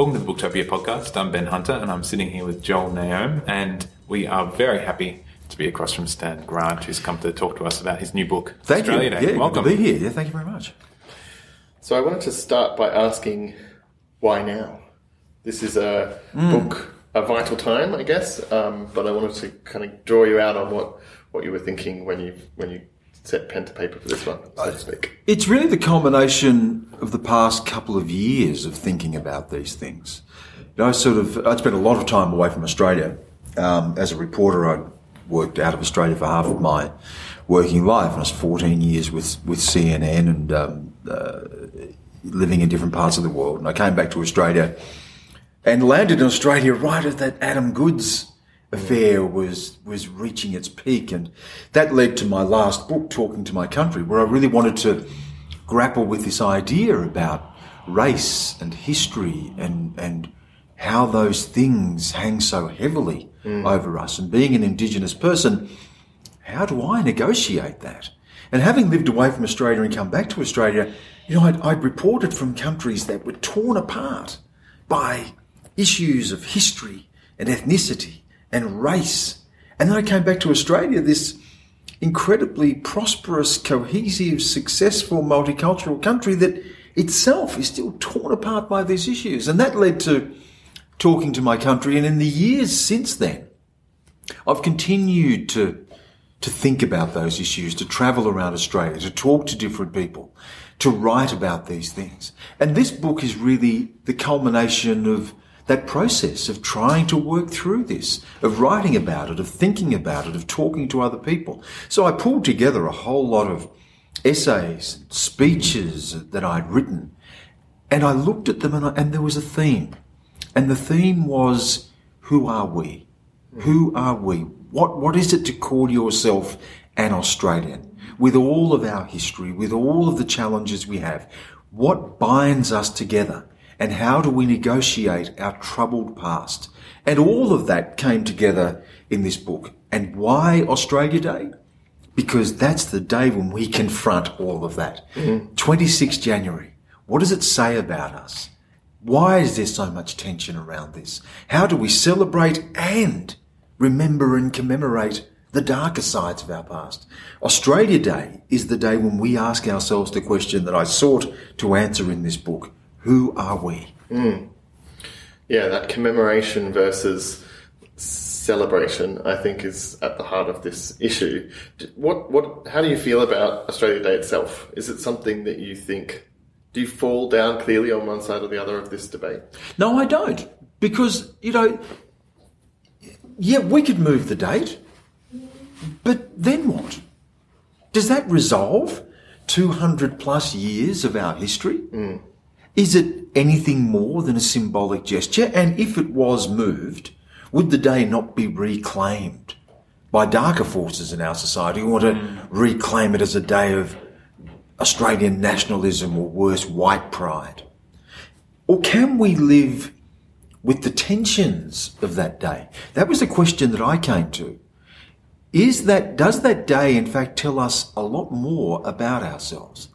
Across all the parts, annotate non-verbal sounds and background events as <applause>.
Welcome to the Booktopia podcast. I'm Ben Hunter and I'm sitting here with Joel Naoum and we are very happy to be across from Stan Grant who's come to talk to us about his new book, Thank Australia you. Day. Yeah, Welcome. good to be here. Yeah, thank you very much. So I wanted to start by asking why now? This is a book, a vital time, I guess. Um, but I wanted to kind of draw you out on what, what you were thinking when you when you set pen to paper for this one, so to speak. It's really the culmination of the past couple of years of thinking about these things. You know, I sort of, I'd spent a lot of time away from Australia. Um, as a reporter, I worked out of Australia for half of my working life. I was 14 years with, with CNN and um, uh, living in different parts of the world. And I came back to Australia and landed in Australia right at that Adam Goodes affair was was reaching its peak, and that led to my last book, Talking to My Country, where I really wanted to grapple with this idea about race and history and and how those things hang so heavily mm. over us. And being an Indigenous person, how do I negotiate that? And having lived away from Australia and come back to Australia, you know, I'd, I'd reported from countries that were torn apart by issues of history and ethnicity and race. And then I came back to Australia, this incredibly prosperous, cohesive, successful, multicultural country that itself is still torn apart by these issues. And that led to talking to my country. And in the years since then, I've continued to to think about those issues, to travel around Australia, to talk to different people, to write about these things. And this book is really the culmination of that process of trying to work through this, of writing about it, of thinking about it, of talking to other people. So I pulled together a whole lot of essays, speeches that I'd written, and I looked at them and, I, and there was a theme. And the theme was, who are we? Who are we? What, what is it to call yourself an Australian? With all of our history, with all of the challenges we have, what binds us together? And how do we negotiate our troubled past? And all of that came together in this book. And why Australia Day? Because that's the day when we confront all of that. Mm-hmm. 26 January. What does it say about us? Why is there so much tension around this? How do we celebrate and remember and commemorate the darker sides of our past? Australia Day is the day when we ask ourselves the question that I sought to answer in this book. Who are we? Hmm. Yeah, that commemoration versus celebration, I think, is at the heart of this issue. What, what, how do you feel about Australia Day itself? Is it something that you think? Do you fall down clearly on one side or the other of this debate? No, I don't. Because, you know, yeah, we could move the date, but then what? Does that resolve 200 plus years of our history? Hmm. Is it anything more than a symbolic gesture? And if it was moved, would the day not be reclaimed by darker forces in our society who want to reclaim it as a day of Australian nationalism or worse, white pride? Or can we live with the tensions of that day? That was the question that I came to. Is that, does that day in fact tell us a lot more about ourselves?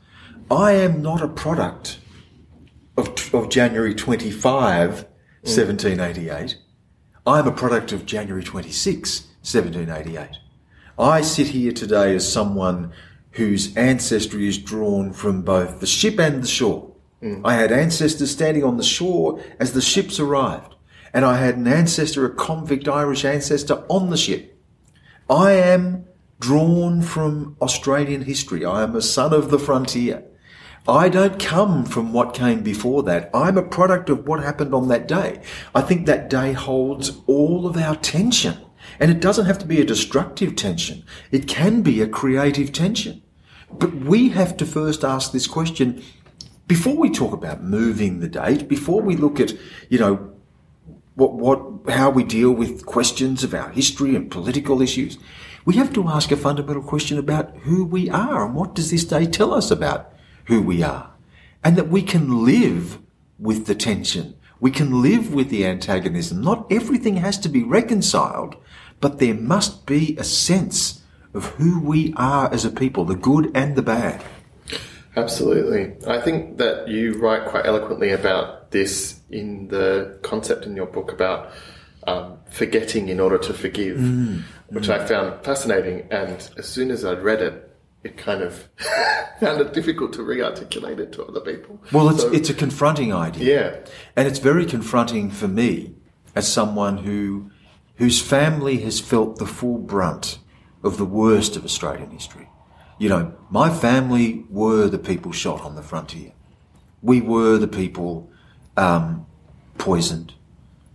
I am not a product of, of January 25, 1788. I'm a product of January 26, 1788. I sit here today as someone whose ancestry is drawn from both the ship and the shore. Mm. I had ancestors standing on the shore as the ships arrived, and I had an ancestor, a convict Irish ancestor, on the ship. I am drawn from Australian history. I am a son of the frontier. I don't come from what came before that. I'm a product of what happened on that day. I think that day holds all of our tension. And it doesn't have to be a destructive tension. It can be a creative tension. But we have to first ask this question before we talk about moving the date, before we look at, you know, what, what, how we deal with questions of our history and political issues, we have to ask a fundamental question about who we are and what does this day tell us about who we are? And that we can live with the tension. We can live with the antagonism. Not everything has to be reconciled, but there must be a sense of who we are as a people, the good and the bad. Absolutely. I think that you write quite eloquently about this in the concept in your book about um, forgetting in order to forgive, which I found fascinating. And as soon as I'd read it, it kind of <laughs> found it difficult to re-articulate it to other people. Well, it's So- it's a confronting idea. yeah, And it's very confronting for me as someone who whose family has felt the full brunt of the worst of Australian history. You know, my family were the people shot on the frontier. We were the people um, poisoned,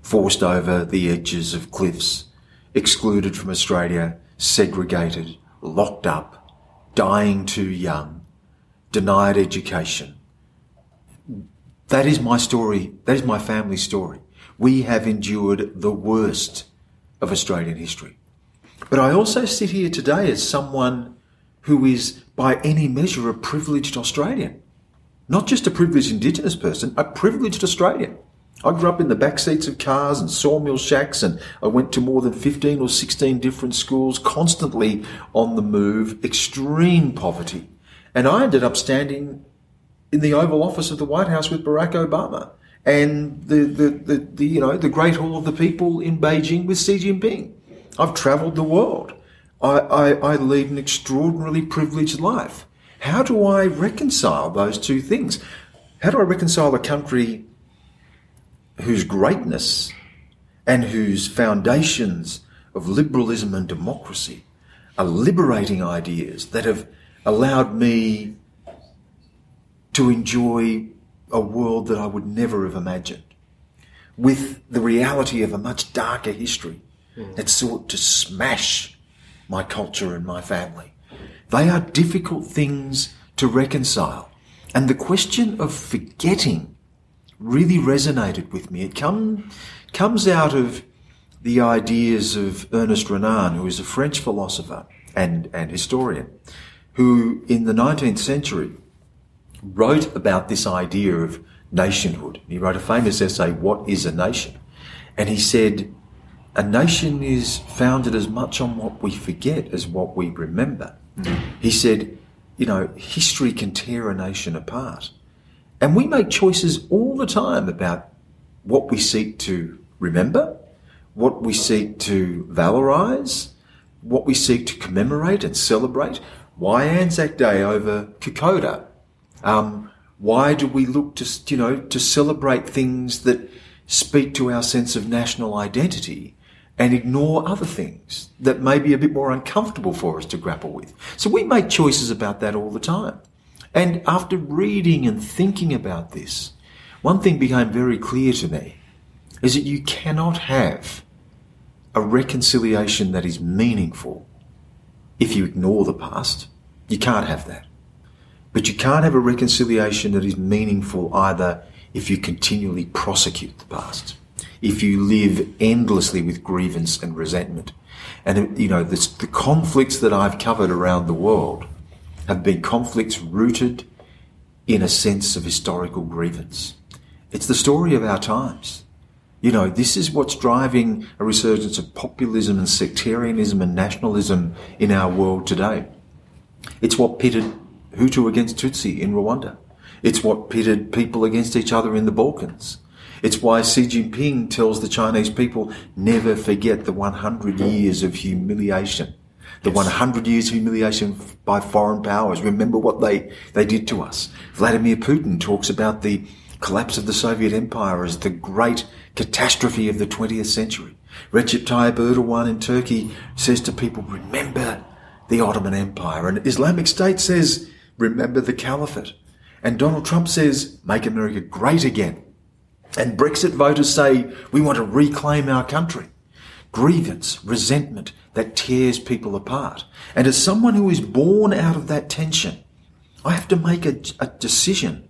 forced over the edges of cliffs, excluded from Australia, segregated, locked up, dying too young, denied education, that is my story. That is my family's story. We have endured the worst of Australian history. But I also sit here today as someone who is, by any measure, a privileged Australian. Not just a privileged Indigenous person, a privileged Australian. I grew up in the back seats of cars and sawmill shacks, and I went to more than 15 or 16 different schools, constantly on the move, extreme poverty. And I ended up standing in the Oval Office of the White House with Barack Obama and the, the, the, the you know the Great Hall of the People in Beijing with Xi Jinping. I've travelled the world. I, I, I lead an extraordinarily privileged life. How do I reconcile those two things? How do I reconcile a country whose greatness and whose foundations of liberalism and democracy are liberating ideas that have allowed me to enjoy a world that I would never have imagined, with the reality of a much darker history hmm. that sought to smash my culture and my family. They are difficult things to reconcile. And the question of forgetting really resonated with me. It come, comes out of the ideas of Ernest Renan, who is a French philosopher and, and historian, who in the 19th century wrote about this idea of nationhood. He wrote a famous essay, What is a Nation? And he said, a nation is founded as much on what we forget as what we remember. Mm. He said, you know, history can tear a nation apart. And we make choices all the time about what we seek to remember, what we seek to valorize, what we seek to commemorate and celebrate. Why Anzac Day over Kokoda? Um, why do we look to, you know, to celebrate things that speak to our sense of national identity and ignore other things that may be a bit more uncomfortable for us to grapple with? So we make choices about that all the time. And after reading and thinking about this, one thing became very clear to me is that you cannot have a reconciliation that is meaningful if you ignore the past. You can't have that. But you can't have a reconciliation that is meaningful either if you continually prosecute the past, if you live endlessly with grievance and resentment. And, you know, the, the conflicts that I've covered around the world have been conflicts rooted in a sense of historical grievance. It's the story of our times. You know, this is what's driving a resurgence of populism and sectarianism and nationalism in our world today. It's what pitted Hutu against Tutsi in Rwanda. It's what pitted people against each other in the Balkans. It's why Xi Jinping tells the Chinese people never forget the 100 years of humiliation. The 100 years of humiliation by foreign powers. Remember what they, they did to us. Vladimir Putin talks about the collapse of the Soviet Empire as the great catastrophe of the 20th century. Recep Tayyip Erdogan in Turkey says to people, remember the Ottoman Empire. And Islamic State says, remember the Caliphate. And Donald Trump says, make America great again. And Brexit voters say, we want to reclaim our country. Grievance, resentment that tears people apart. And as someone who is born out of that tension, I have to make a, a decision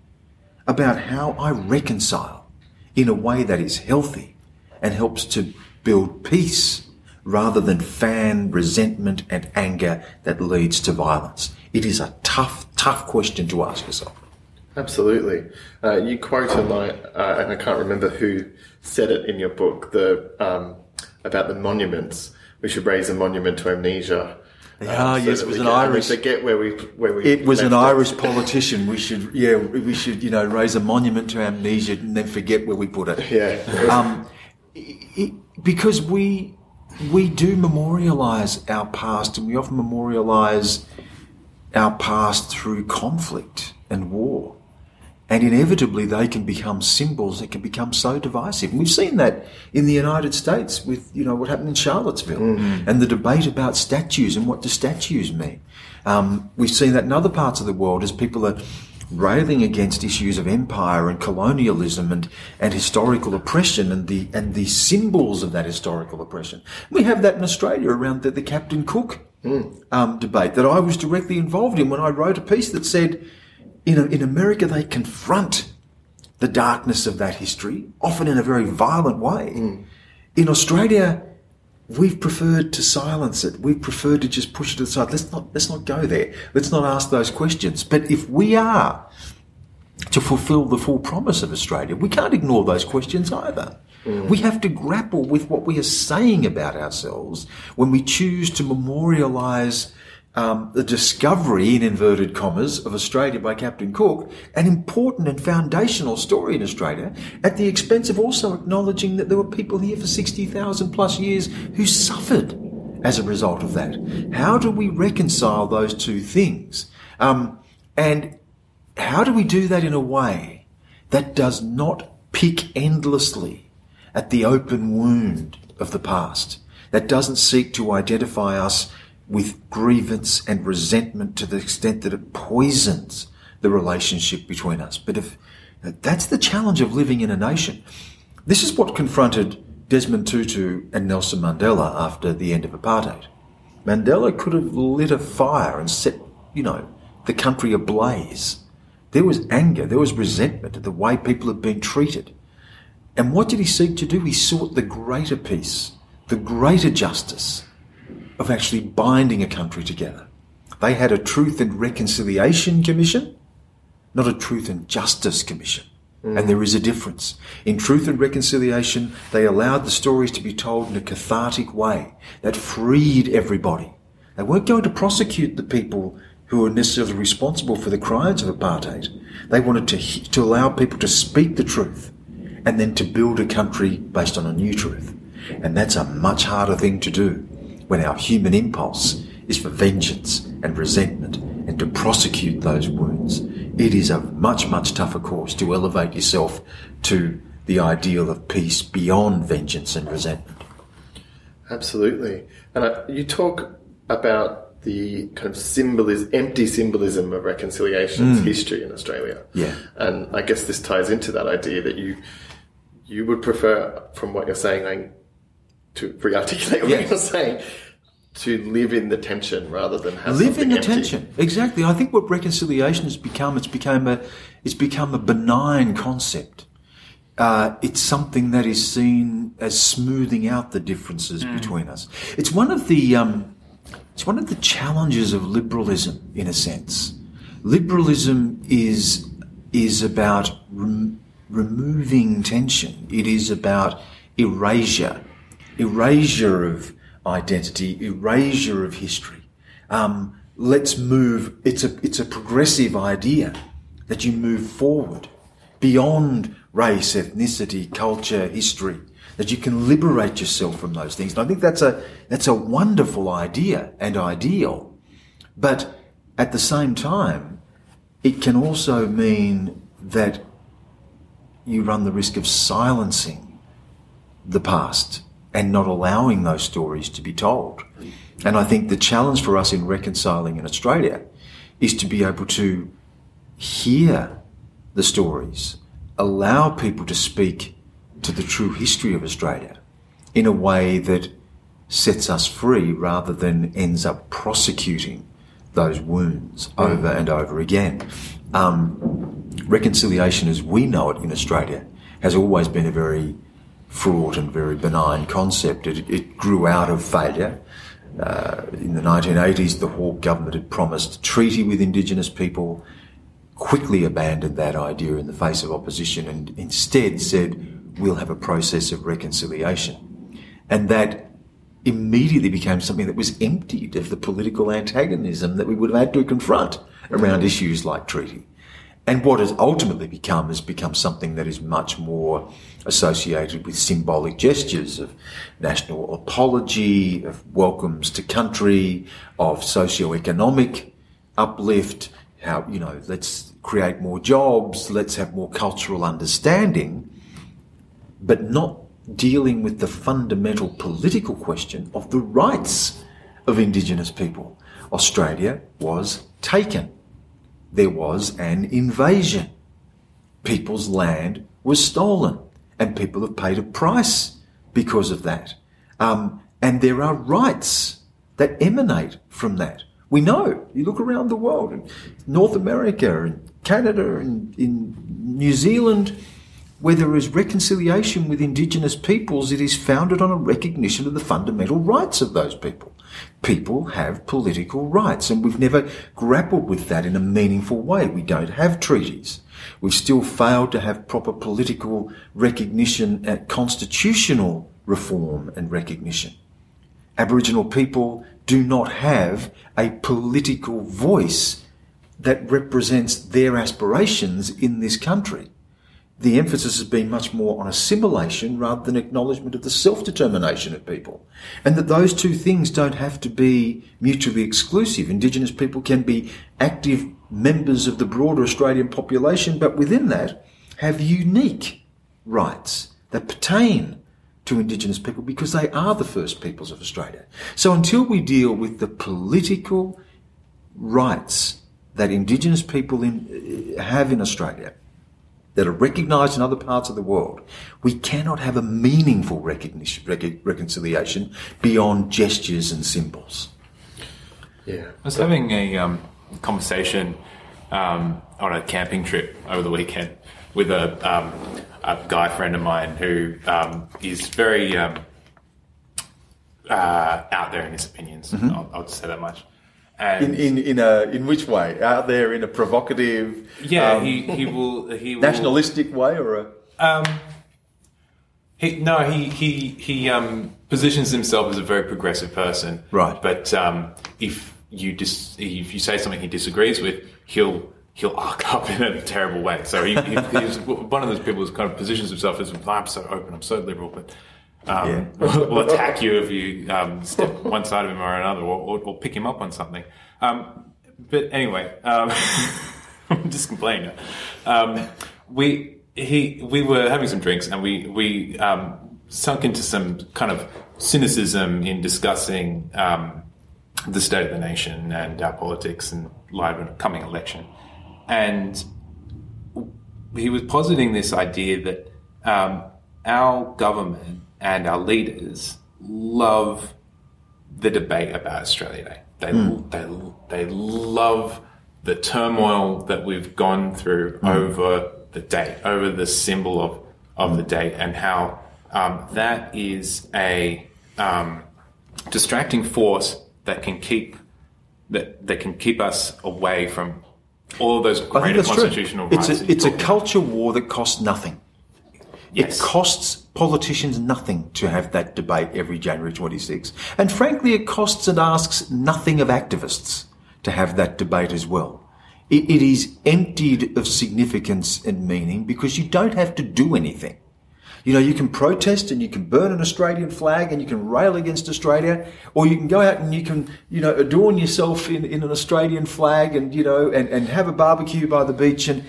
about how I reconcile in a way that is healthy and helps to build peace rather than fan resentment and anger that leads to violence. It is a tough, tough question to ask yourself. Absolutely. Uh, you quote a line, uh, and I can't remember who said it in your book, the um, about the monuments. We should raise a monument to amnesia. Ah, yes, it was an Irish- Forget where we where we. It was an left Irish politician. We should, yeah, we should, you know, raise a monument to amnesia and then forget where we put it. Yeah. Um, it, because we we do memorialise our past, and we often memorialise our past through conflict and war. And inevitably, they can become symbols that can become so divisive. And we've seen that in the United States with, you know, what happened in Charlottesville and the debate about statues and what do statues mean. Um, we've seen that in other parts of the world as people are railing against issues of empire and colonialism and, and historical oppression and the, and the symbols of that historical oppression. We have that in Australia around the, the Captain Cook um, debate that I was directly involved in when I wrote a piece that said, in, in America, they confront the darkness of that history, often in a very violent way. Mm. In Australia, we've preferred to silence it. We've preferred to just push it aside. Let's not, let's not go there. Let's not ask those questions. But if we are to fulfill the full promise of Australia, we can't ignore those questions either. Mm. We have to grapple with what we are saying about ourselves when we choose to memorialise um, the discovery, in inverted commas, of Australia by Captain Cook, an important and foundational story in Australia, at the expense of also acknowledging that there were people here for 60,000 plus years who suffered as a result of that. How do we reconcile those two things? Um, and how do we do that in a way that does not pick endlessly at the open wound of the past, that doesn't seek to identify us with grievance and resentment to the extent that it poisons the relationship between us. But if that's the challenge of living in a nation, this is what confronted Desmond Tutu and Nelson Mandela after the end of apartheid. Mandela could have lit a fire and set, you know, the country ablaze. There was anger, there was resentment at the way people had been treated. And what did he seek to do? He sought the greater peace, the greater justice of actually binding a country together. They had a Truth and Reconciliation Commission, not a Truth and Justice Commission. Mm. And there is a difference. In Truth and Reconciliation, they allowed the stories to be told in a cathartic way that freed everybody. They weren't going to prosecute the people who were necessarily responsible for the crimes of apartheid. They wanted to, to allow people to speak the truth and then to build a country based on a new truth. And that's a much harder thing to do when our human impulse is for vengeance and resentment and to prosecute those wounds. It is a much, much tougher course to elevate yourself to the ideal of peace beyond vengeance and resentment. Absolutely. And uh, you talk about the kind of symbolism, empty symbolism of reconciliation's history in Australia. Yeah. And I guess this ties into that idea that you you would prefer, from what you're saying, like, to re-articulate what Yeah. you're saying, to live in the tension rather than have live in the empty. tension. Exactly. I think what reconciliation has become, it's become a, it's become a benign concept. Uh, it's something that is seen as smoothing out the differences between us. It's one of the, um, it's one of the challenges of liberalism, in a sense. Liberalism is is about rem- removing tension. It is about erasure, erasure of identity, erasure of history. Um, let's move. It's a it's a progressive idea that you move forward beyond race, ethnicity, culture, history. That you can liberate yourself from those things. And I think that's a that's a wonderful idea and ideal. But at the same time, it can also mean that you run the risk of silencing the past and not allowing those stories to be told. And I think the challenge for us in reconciling in Australia is to be able to hear the stories, allow people to speak to the true history of Australia in a way that sets us free rather than ends up prosecuting those wounds over and over again. Um, reconciliation as we know it in Australia has always been a very fraught and very benign concept. It, it grew out of failure. Uh, in the 1980s, the Hawke government had promised a treaty with Indigenous people, quickly abandoned that idea in the face of opposition and instead said, we'll have a process of reconciliation. And that immediately became something that was emptied of the political antagonism that we would have had to confront around issues like treaty. And what has ultimately become has become something that is much more associated with symbolic gestures of national apology, of welcomes to country, of socio-economic uplift, how, you know, let's create more jobs, let's have more cultural understanding, but not dealing with the fundamental political question of the rights of Indigenous people. Australia was taken. There was an invasion. People's land was stolen, and people have paid a price because of that. Um, and there are rights that emanate from that. We know. You look around the world, in North America, and Canada, and in New Zealand, where there is reconciliation with Indigenous peoples, it is founded on a recognition of the fundamental rights of those people. People have political rights, and we've never grappled with that in a meaningful way. We don't have treaties. We've still failed to have proper political recognition and constitutional reform and recognition. Aboriginal people do not have a political voice that represents their aspirations in this country. The emphasis has been much more on assimilation rather than acknowledgement of the self-determination of people. And that those two things don't have to be mutually exclusive. Indigenous people can be active members of the broader Australian population, but within that have unique rights that pertain to Indigenous people because they are the first peoples of Australia. So until we deal with the political rights that Indigenous people in, have in Australia, that are recognised in other parts of the world, we cannot have a meaningful recognition, rec- reconciliation beyond gestures and symbols. Yeah. I was having a um, conversation um, on a camping trip over the weekend with a, um, a guy friend of mine who um, is very um, uh, out there in his opinions. I'll, I'll just say that much. And In, in, in, a, in which way? Out there in a provocative, yeah, um, he, he will he will, nationalistic way or a. Um, he, no, he he he um, positions himself as a very progressive person. Right. But um, if you dis- if you say something he disagrees with, he'll he'll arc <laughs> up in a terrible way. So he, he, he's one of those people who kind of positions himself as I'm so open, I'm so liberal, but. Um, Yeah. <laughs> will attack you if you um, step <laughs> one side of him or another, or, or, or pick him up on something. Um, but anyway, um, <laughs> I'm just complaining. Um, we he we were having some drinks and we we um, sunk into some kind of cynicism in discussing um, the state of the nation and our politics and a coming election, and he was positing this idea that um, our government and our leaders love the debate about Australia Day. They they they love the turmoil that we've gone through over the date, over the symbol of of the date, and how um, that is a um, distracting force that can keep that that can keep us away from all of those greater that's true. constitutional rights. It's a, it's a culture war that costs nothing. Yes. It costs politicians nothing to have that debate every January 26. And frankly, it costs and asks nothing of activists to have that debate as well. It, it is emptied of significance and meaning because you don't have to do anything. You know, you can protest and you can burn an Australian flag and you can rail against Australia, or you can go out and you can, you know, adorn yourself in, in an Australian flag and, you know, and, and have a barbecue by the beach and,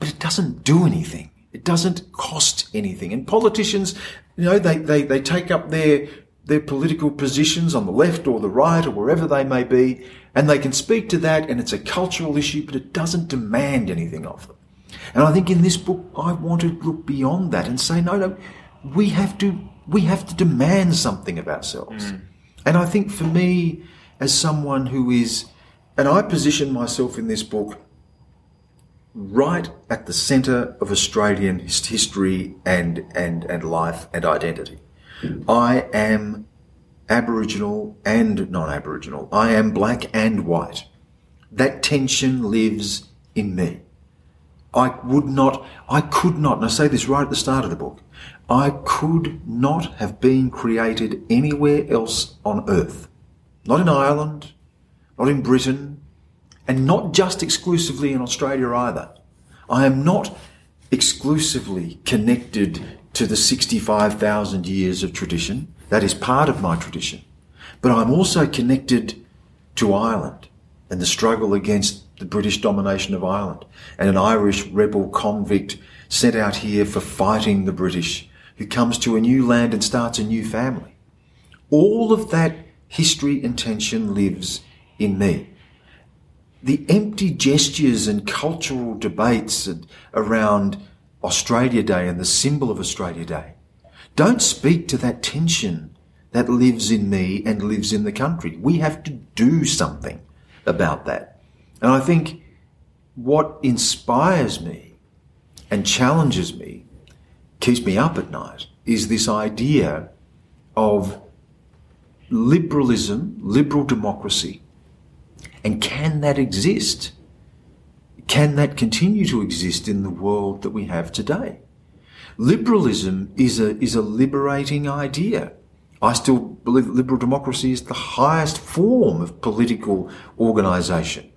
but it doesn't do anything. It doesn't cost anything. And politicians, you know, they, they, they take up their, their political positions on the left or the right or wherever they may be, and they can speak to that, and it's a cultural issue, but it doesn't demand anything of them. And I think in this book, I want to look beyond that and say, no, no, we have to, we have to demand something of ourselves. Mm. And I think for me, as someone who is, and I position myself in this book right at the centre of Australian history and, and, and life and identity. I am Aboriginal and non-Aboriginal. I am black and white. That tension lives in me. I would not, I could not, and I say this right at the start of the book, I could not have been created anywhere else on earth. Not in Ireland, not in Britain, and not just exclusively in Australia either. I am not exclusively connected to the 65,000 years of tradition. That is part of my tradition. But I'm also connected to Ireland and the struggle against the British domination of Ireland and an Irish rebel convict sent out here for fighting the British who comes to a new land and starts a new family. All of that history and tension lives in me. The empty gestures and cultural debates around Australia Day and the symbol of Australia Day don't speak to that tension that lives in me and lives in the country. We have to do something about that. And I think what inspires me and challenges me keeps me up at night is this idea of liberalism, liberal democracy, and can that exist? Can that continue to exist in the world that we have today? Liberalism is a, is a liberating idea. I still believe that liberal democracy is the highest form of political organisation.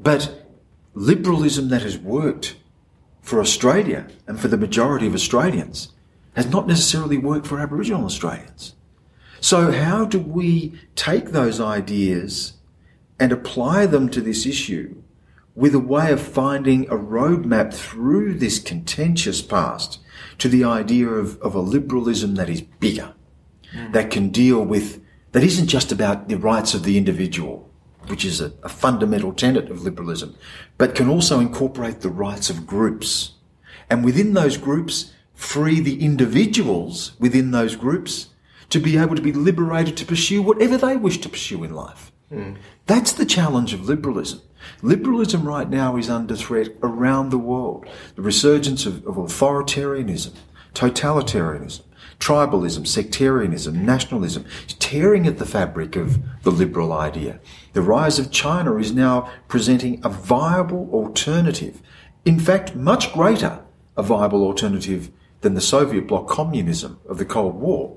But liberalism that has worked for Australia and for the majority of Australians has not necessarily worked for Aboriginal Australians. So how do we take those ideas and apply them to this issue with a way of finding a roadmap through this contentious past to the idea of, of a liberalism that is bigger, mm. that can deal with, that isn't just about the rights of the individual, which is a, a fundamental tenet of liberalism, but can also incorporate the rights of groups. And within those groups, free the individuals within those groups to be able to be liberated to pursue whatever they wish to pursue in life. Mm. That's the challenge of liberalism. Liberalism right now is under threat around the world. The resurgence of, of authoritarianism, totalitarianism, tribalism, sectarianism, nationalism, is tearing at the fabric of the liberal idea. The rise of China is now presenting a viable alternative, in fact, much greater a viable alternative than the Soviet bloc communism of the Cold War.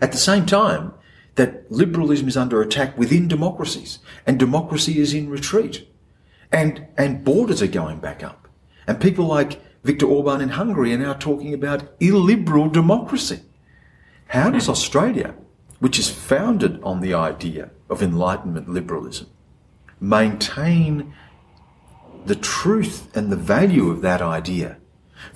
At the same time, that liberalism is under attack within democracies and democracy is in retreat and, and borders are going back up. And people like Viktor Orban in Hungary are now talking about illiberal democracy. How does Australia, which is founded on the idea of Enlightenment liberalism, maintain the truth and the value of that idea,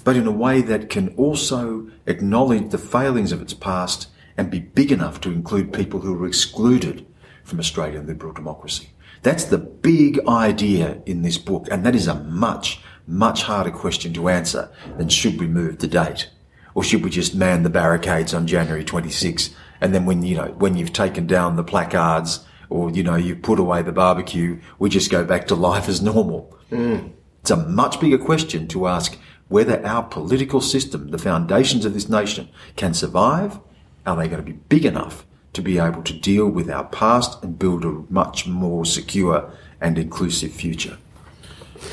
but in a way that can also acknowledge the failings of its past and be big enough to include people who are excluded from Australian liberal democracy? That's the big idea in this book, and that is a much, much harder question to answer than should we move the date? Or should we just man the barricades on January 26 and then when, you know, when you've taken down the placards or, you know, you've put away the barbecue, we just go back to life as normal? Mm. It's a much bigger question to ask whether our political system, the foundations of this nation, can survive. Are they going to be big enough to be able to deal with our past and build a much more secure and inclusive future?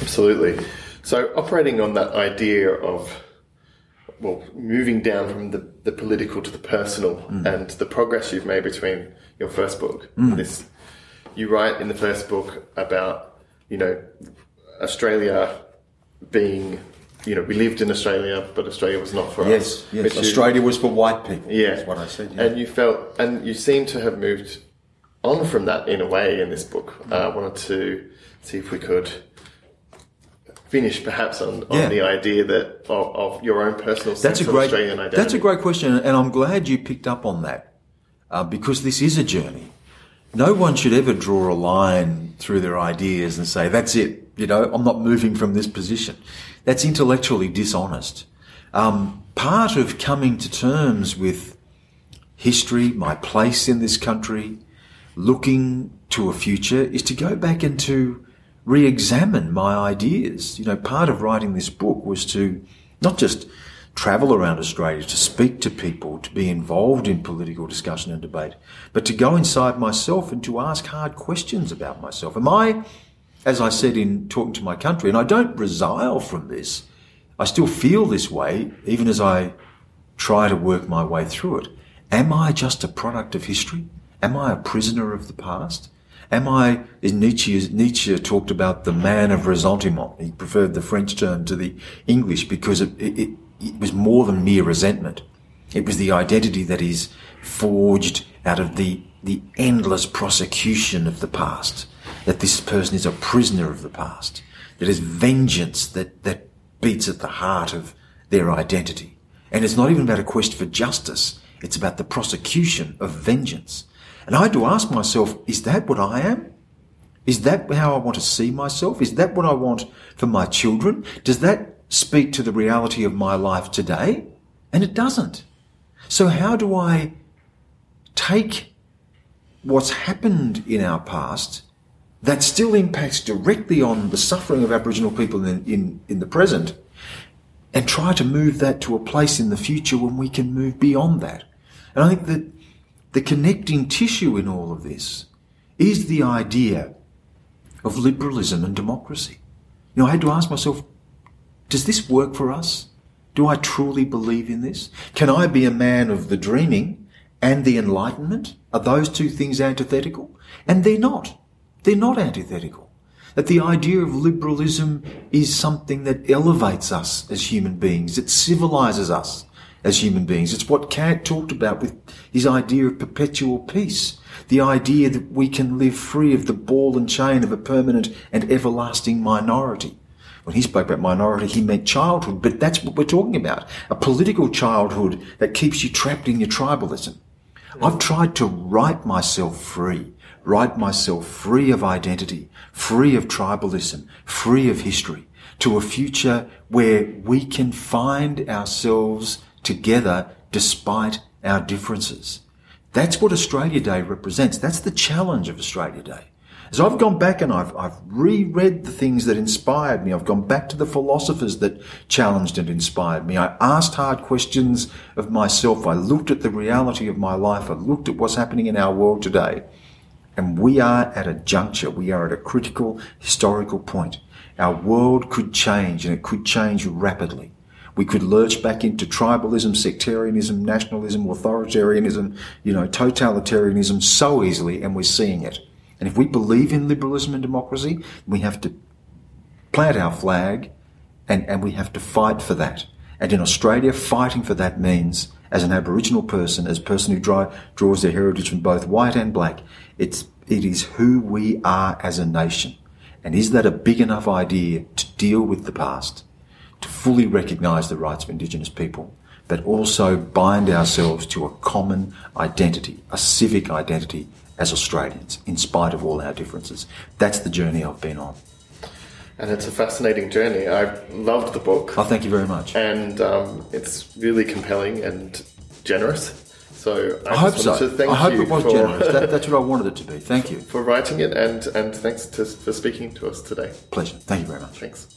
Absolutely. So, operating on that idea of well, moving down from the, the political to the personal mm. and the progress you've made between your first book mm. this you write in the first book about you know Australia being you know we lived in Australia but Australia was not for yes, us yes yes. Australia you, was for white people yeah that's what I said yeah. and you felt and you seem to have moved on from that in a way in this book uh, I wanted to see if we could finish perhaps on, on yeah. the idea that of, of, your own personal sense that's a great, Australian identity? That's a great question, and I'm glad you picked up on that uh, because this is a journey. No one should ever draw a line through their ideas and say, "That's it." You know, I'm not moving from this position. That's intellectually dishonest. Um, part of coming to terms with history, my place in this country, looking to a future, is to go back and to re-examine my ideas. You know, part of writing this book was to not just travel around Australia, to speak to people, to be involved in political discussion and debate, but to go inside myself and to ask hard questions about myself. Am I, as I said in talking to my country, and I don't resile from this, I still feel this way, even as I try to work my way through it. Am I just a product of history? Am I a prisoner of the past? Am I, Nietzsche, Nietzsche talked about the man of ressentiment. He preferred the French term to the English because it, it, it was more than mere resentment. It was the identity that is forged out of the, the endless prosecution of the past. That this person is a prisoner of the past. That is vengeance that, that beats at the heart of their identity. And it's not even about a quest for justice. It's about the prosecution of vengeance. And I had to ask myself, is that what I am? Is that how I want to see myself? Is that what I want for my children? Does that speak to the reality of my life today? And it doesn't. So how do I take what's happened in our past that still impacts directly on the suffering of Aboriginal people in, in, in the present and try to move that to a place in the future when we can move beyond that? And I think that the connecting tissue in all of this is the idea of liberalism and democracy. You know, I had to ask myself, does this work for us? Do I truly believe in this? Can I be a man of the dreaming and the enlightenment? Are those two things antithetical? And they're not. They're not antithetical. That the idea of liberalism is something that elevates us as human beings. It civilizes us as human beings. It's what Kant talked about with his idea of perpetual peace. The idea that we can live free of the ball and chain of a permanent and everlasting minority. When he spoke about minority, he meant childhood, but that's what we're talking about. A political childhood that keeps you trapped in your tribalism. I've tried to write myself free, write myself free of identity, free of tribalism, free of history, to a future where we can find ourselves together despite our differences. That's what Australia Day represents. That's the challenge of Australia Day. As I've gone back and I've, I've reread the things that inspired me, I've gone back to the philosophers that challenged and inspired me. I asked hard questions of myself. I looked at the reality of my life. I looked at what's happening in our world today. And we are at a juncture. We are at a critical historical point. Our world could change and it could change rapidly. We could lurch back into tribalism, sectarianism, nationalism, authoritarianism, you know, totalitarianism so easily, and we're seeing it. And if we believe in liberalism and democracy, we have to plant our flag and, and we have to fight for that. And in Australia, fighting for that means, as an Aboriginal person, as a person who draw, draws their heritage from both white and black, it's, it is who we are as a nation. And is that a big enough idea to deal with the past, to fully recognise the rights of Indigenous people, but also bind ourselves to a common identity, a civic identity as Australians, in spite of all our differences. That's the journey I've been on. And it's a fascinating journey. I loved the book. Oh, thank you very much. And um, it's really compelling and generous. So I, I hope so. I hope it was for, generous. That, that's what I wanted it to be. Thank you. <laughs> For writing it and, and thanks to, for speaking to us today. Pleasure. Thank you very much. Thanks.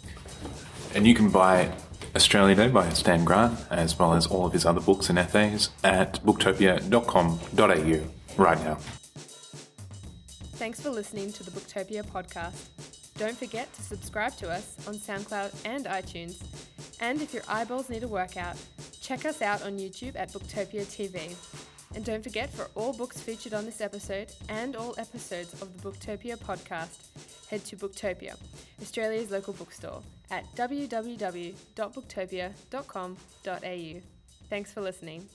And you can buy Australia Day by Stan Grant, as well as all of his other books and essays at booktopia.com.au right now. Thanks for listening to the Booktopia podcast. Don't forget to subscribe to us on SoundCloud and iTunes. And if your eyeballs need a workout, check us out on YouTube at Booktopia TV. And don't forget for all books featured on this episode and all episodes of the Booktopia podcast, head to Booktopia, Australia's local bookstore, at www.booktopia.com.au. Thanks for listening.